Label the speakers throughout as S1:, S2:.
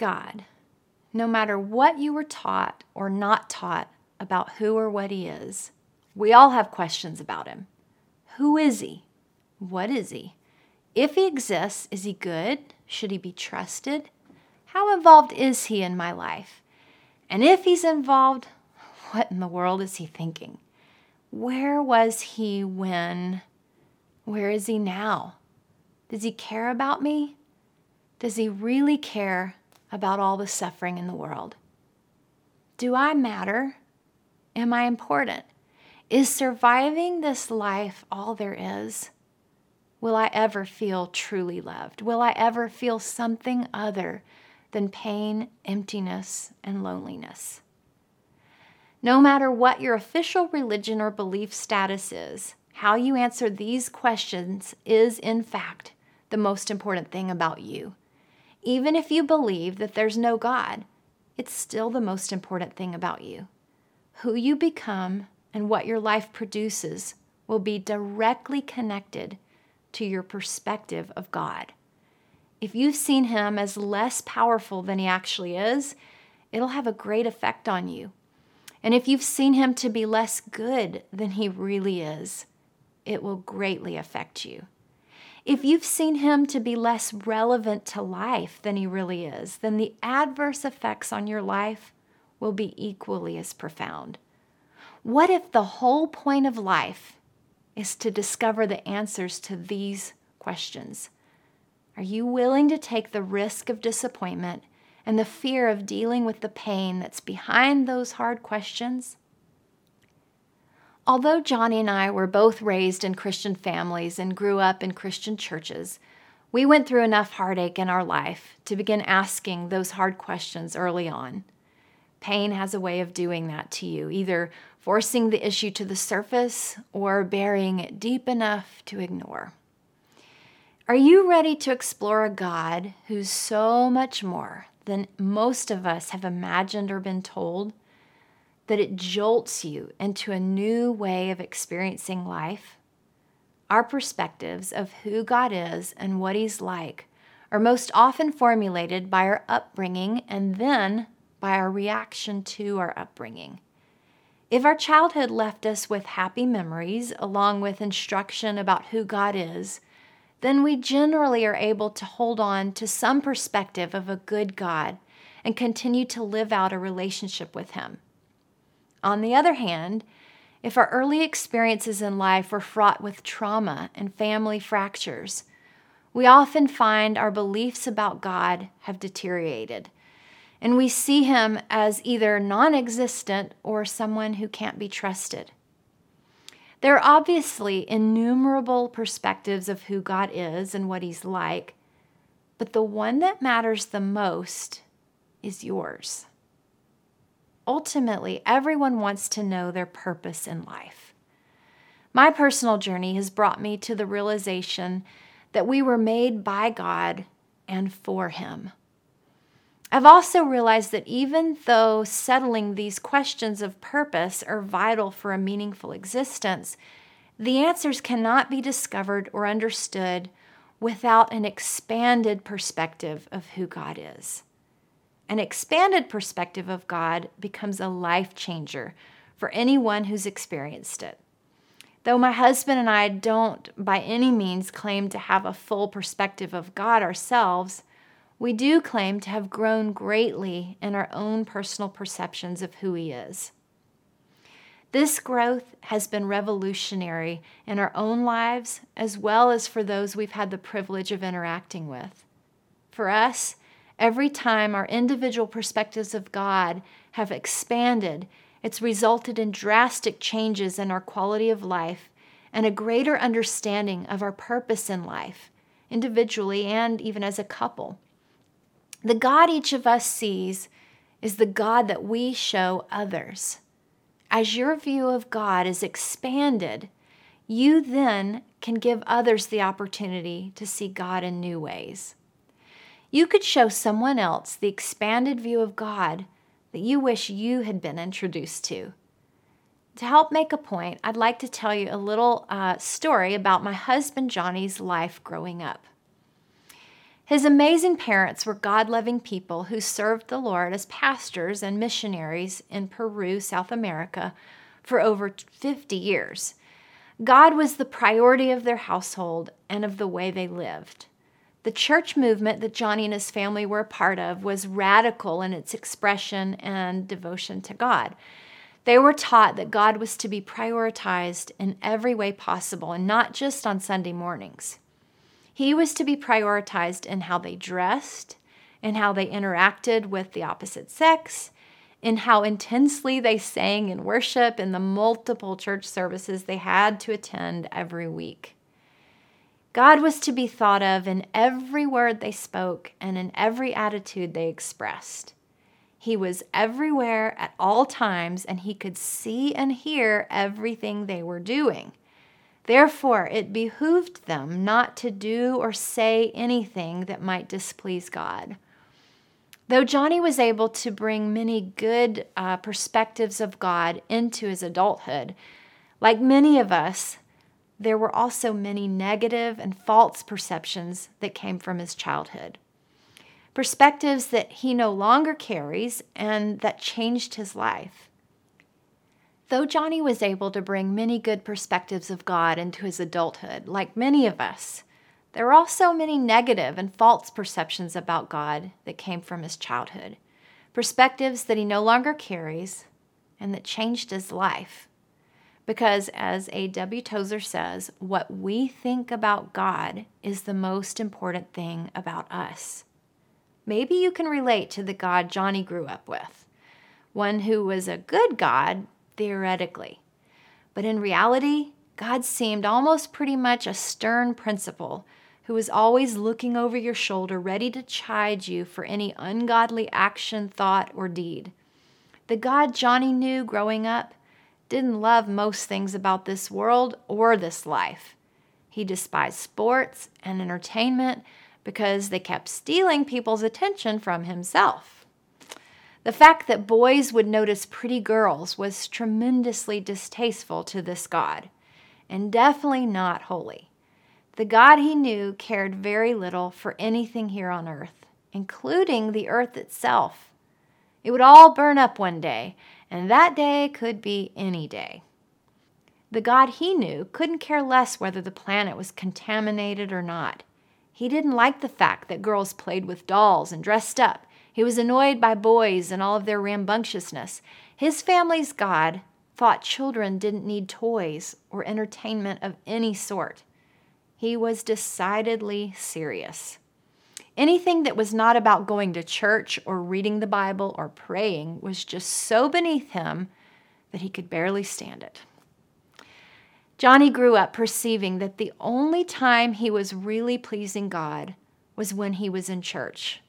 S1: God, no matter what you were taught or not taught about who or what He is, we all have questions about Him. Who is He? What is He? If He exists, is He good? Should He be trusted? How involved is He in my life? And if He's involved, what in the world is He thinking? Where was He when? Where is He now? Does He care about me? Does He really care about all the suffering in the world? Do I matter? Am I important? Is surviving this life all there is? Will I ever feel truly loved? Will I ever feel something other than pain, emptiness, and loneliness? No matter what your official religion or belief status is, how you answer these questions is, in fact, the most important thing about you. Even if you believe that there's no God, it's still the most important thing about you. Who you become and what your life produces will be directly connected to your perspective of God. If you've seen Him as less powerful than He actually is, it'll have a great effect on you. And if you've seen Him to be less good than He really is, it will greatly affect you. If you've seen him to be less relevant to life than he really is, then the adverse effects on your life will be equally as profound. What if the whole point of life is to discover the answers to these questions? Are you willing to take the risk of disappointment and the fear of dealing with the pain that's behind those hard questions? Although Johnny and I were both raised in Christian families and grew up in Christian churches, we went through enough heartache in our life to begin asking those hard questions early on. Pain has a way of doing that to you, either forcing the issue to the surface or burying it deep enough to ignore. Are you ready to explore a God who's so much more than most of us have imagined or been told? That it jolts you into a new way of experiencing life. Our perspectives of who God is and what He's like are most often formulated by our upbringing and then by our reaction to our upbringing. If our childhood left us with happy memories along with instruction about who God is, then we generally are able to hold on to some perspective of a good God and continue to live out a relationship with Him. On the other hand, if our early experiences in life were fraught with trauma and family fractures, we often find our beliefs about God have deteriorated, and we see Him as either non existent or someone who can't be trusted. There are obviously innumerable perspectives of who God is and what He's like, but the one that matters the most is yours. Ultimately, everyone wants to know their purpose in life. My personal journey has brought me to the realization that we were made by God and for Him. I've also realized that even though settling these questions of purpose are vital for a meaningful existence, the answers cannot be discovered or understood without an expanded perspective of who God is. An expanded perspective of God becomes a life changer for anyone who's experienced it. Though my husband and I don't by any means claim to have a full perspective of God ourselves, we do claim to have grown greatly in our own personal perceptions of who He is. This growth has been revolutionary in our own lives as well as for those we've had the privilege of interacting with. For us, Every time our individual perspectives of God have expanded, it's resulted in drastic changes in our quality of life and a greater understanding of our purpose in life, individually and even as a couple. The God each of us sees is the God that we show others. As your view of God is expanded, you then can give others the opportunity to see God in new ways. You could show someone else the expanded view of God that you wish you had been introduced to. To help make a point, I'd like to tell you a little uh, story about my husband Johnny's life growing up. His amazing parents were God loving people who served the Lord as pastors and missionaries in Peru, South America, for over 50 years. God was the priority of their household and of the way they lived. The church movement that Johnny and his family were a part of was radical in its expression and devotion to God. They were taught that God was to be prioritized in every way possible and not just on Sunday mornings. He was to be prioritized in how they dressed, in how they interacted with the opposite sex, in how intensely they sang in worship in the multiple church services they had to attend every week. God was to be thought of in every word they spoke and in every attitude they expressed. He was everywhere at all times, and he could see and hear everything they were doing. Therefore, it behooved them not to do or say anything that might displease God. Though Johnny was able to bring many good uh, perspectives of God into his adulthood, like many of us, there were also many negative and false perceptions that came from his childhood. Perspectives that he no longer carries and that changed his life. Though Johnny was able to bring many good perspectives of God into his adulthood, like many of us, there were also many negative and false perceptions about God that came from his childhood, perspectives that he no longer carries and that changed his life. Because, as A.W. Tozer says, what we think about God is the most important thing about us. Maybe you can relate to the God Johnny grew up with, one who was a good God theoretically. But in reality, God seemed almost pretty much a stern principal who was always looking over your shoulder, ready to chide you for any ungodly action, thought, or deed. The God Johnny knew growing up didn't love most things about this world or this life. He despised sports and entertainment because they kept stealing people's attention from himself. The fact that boys would notice pretty girls was tremendously distasteful to this God, and definitely not holy. The God he knew cared very little for anything here on earth, including the earth itself. It would all burn up one day, and that day could be any day. The God he knew couldn't care less whether the planet was contaminated or not. He didn't like the fact that girls played with dolls and dressed up he was annoyed by boys and all of their rambunctiousness. His family's God thought children didn't need toys or entertainment of any sort. He was decidedly serious. Anything that was not about going to church or reading the Bible or praying was just so beneath him that he could barely stand it. Johnny grew up perceiving that the only time he was really pleasing God was when he was in church.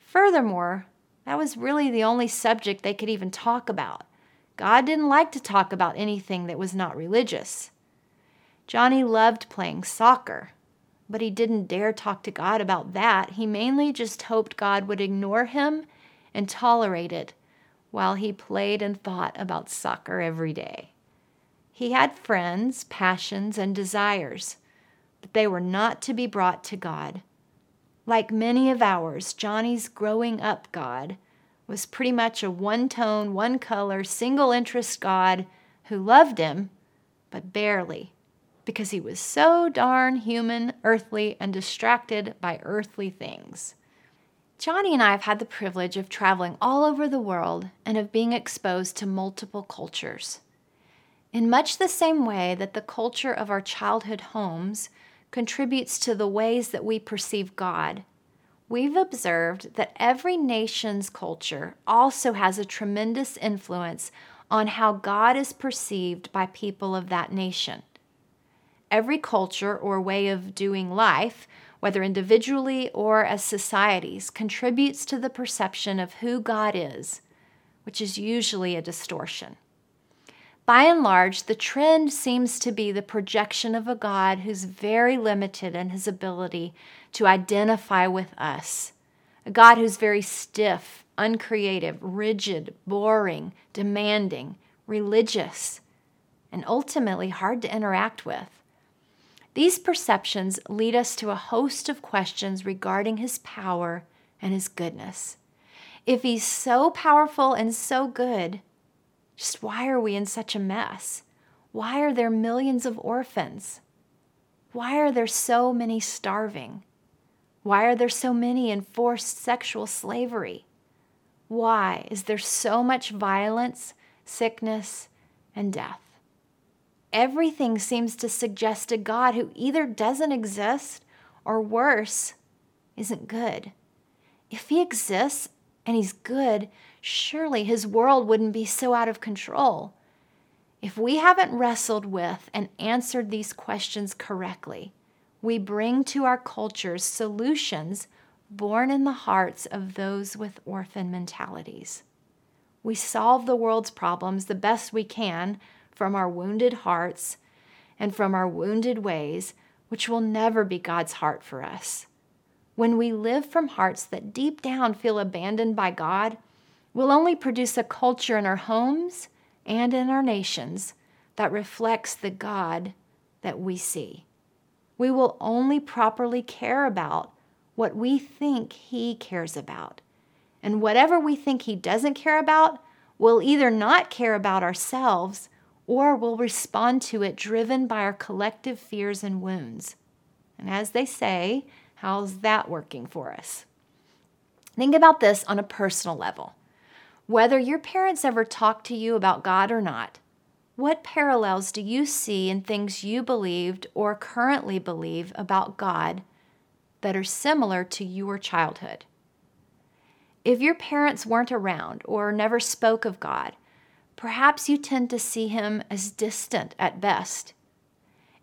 S1: Furthermore, that was really the only subject they could even talk about. God didn't like to talk about anything that was not religious. Johnny loved playing soccer, but he didn't dare talk to God about that. He mainly just hoped God would ignore him and tolerate it while he played and thought about soccer every day. He had friends, passions, and desires, but they were not to be brought to God. Like many of ours, Johnny's growing up God was pretty much a one tone, one color, single interest God who loved him, but barely, because he was so darn human, earthly, and distracted by earthly things. Johnny and I have had the privilege of traveling all over the world and of being exposed to multiple cultures. In much the same way that the culture of our childhood homes contributes to the ways that we perceive God, we've observed that every nation's culture also has a tremendous influence on how God is perceived by people of that nation. Every culture or way of doing life, whether individually or as societies, contributes to the perception of who God is, which is usually a distortion. By and large, the trend seems to be the projection of a God who's very limited in his ability to identify with us. A God who's very stiff, uncreative, rigid, boring, demanding, religious, and ultimately hard to interact with. These perceptions lead us to a host of questions regarding his power and his goodness. If he's so powerful and so good, just why are we in such a mess? Why are there millions of orphans? Why are there so many starving? Why are there so many in forced sexual slavery? Why is there so much violence, sickness, and death? Everything seems to suggest a God who either doesn't exist or worse, isn't good. If he exists and he's good, surely his world wouldn't be so out of control. If we haven't wrestled with and answered these questions correctly, we bring to our cultures solutions born in the hearts of those with orphan mentalities. We solve the world's problems the best we can from our wounded hearts and from our wounded ways, which will never be God's heart for us. When we live from hearts that deep down feel abandoned by God, we'll only produce a culture in our homes and in our nations that reflects the God that we see. We will only properly care about what we think He cares about. And whatever we think He doesn't care about, we'll either not care about ourselves or we'll respond to it driven by our collective fears and wounds. And as they say, how's that working for us? Think about this on a personal level. Whether your parents ever talked to you about God or not, what parallels do you see in things you believed or currently believe about God that are similar to your childhood? If your parents weren't around or never spoke of God, perhaps you tend to see him as distant at best.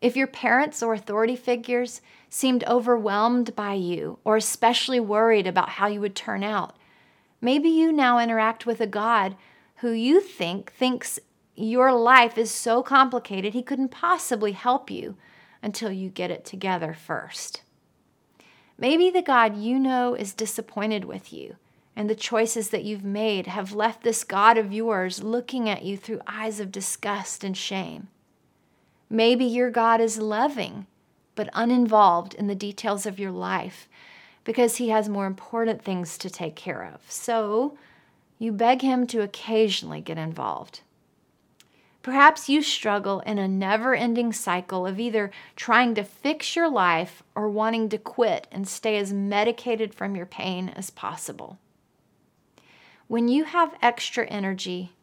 S1: If your parents or authority figures seemed overwhelmed by you or especially worried about how you would turn out, maybe you now interact with a God who you think thinks your life is so complicated he couldn't possibly help you until you get it together first. Maybe the God you know is disappointed with you and the choices that you've made have left this God of yours looking at you through eyes of disgust and shame. Maybe your God is loving, but uninvolved in the details of your life because he has more important things to take care of. So you beg him to occasionally get involved. Perhaps you struggle in a never ending cycle of either trying to fix your life or wanting to quit and stay as medicated from your pain as possible. When you have extra energy,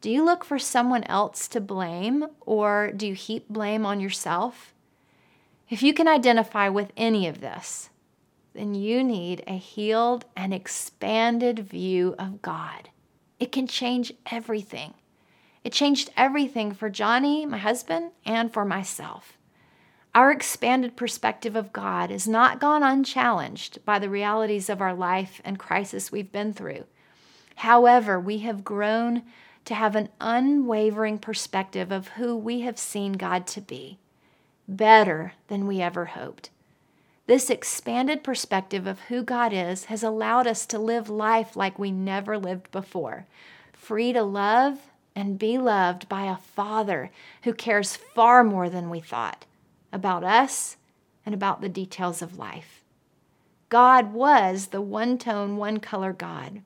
S1: do you look for someone else to blame or do you heap blame on yourself? If you can identify with any of this, then you need a healed and expanded view of God. It can change everything. It changed everything for Johnny, my husband, and for myself. Our expanded perspective of God has not gone unchallenged by the realities of our life and crisis we've been through. However, we have grown to have an unwavering perspective of who we have seen God to be, better than we ever hoped. This expanded perspective of who God is has allowed us to live life like we never lived before, free to love and be loved by a Father who cares far more than we thought about us and about the details of life. God was the one tone, one color God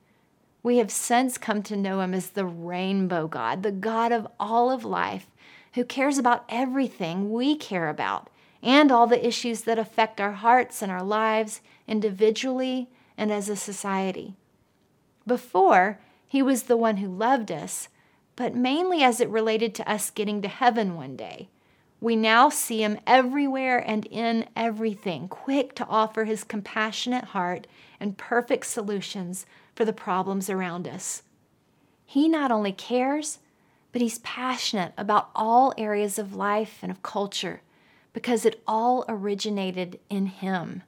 S1: we have since come to know him as the rainbow God, the God of all of life, who cares about everything we care about and all the issues that affect our hearts and our lives individually and as a society. Before, he was the one who loved us, but mainly as it related to us getting to heaven one day. We now see him everywhere and in everything, quick to offer his compassionate heart and perfect solutions for the problems around us. He not only cares, but he's passionate about all areas of life and of culture because it all originated in him.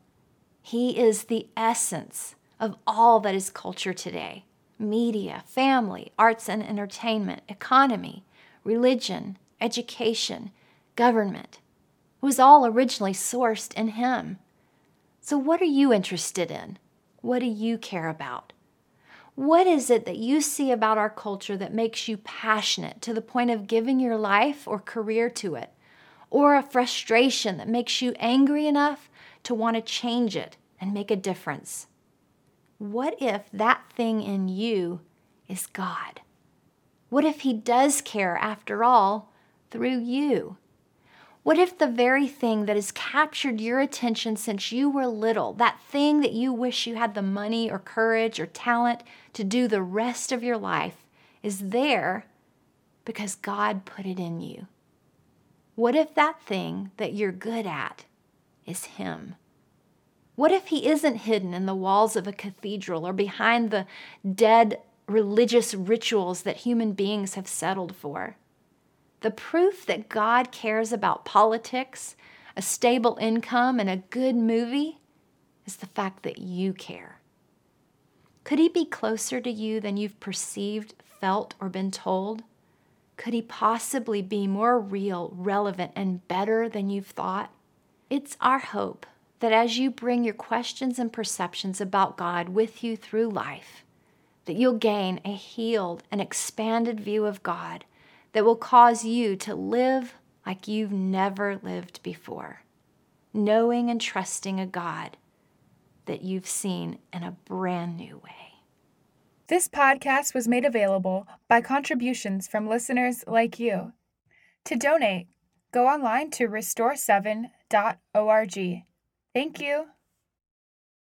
S1: He is the essence of all that is culture today media, family, arts and entertainment, economy, religion, education, government. It was all originally sourced in him. So, what are you interested in? What do you care about? What is it that you see about our culture that makes you passionate to the point of giving your life or career to it? or a frustration that makes you angry enough to want to change it and make a difference? What if that thing in you is God? What if He does care after all through you? What if the very thing that has captured your attention since you were little, that thing that you wish you had the money or courage or talent to do the rest of your life, is there because God put it in you? What if that thing that you're good at is Him? What if He isn't hidden in the walls of a cathedral or behind the dead religious rituals that human beings have settled for? The proof that God cares about politics, a stable income, and a good movie is the fact that you care. Could He be closer to you than you've perceived, felt, or been told? Could He possibly be more real, relevant, and better than you've thought? It's our hope that as you bring your questions and perceptions about God with you through life, that you'll gain a healed and expanded view of God that will cause you to live like you've never lived before, knowing and trusting a God that you've seen in a brand new way.
S2: This podcast was made available by contributions from listeners like you. To donate, go online to restore7.org. Thank you.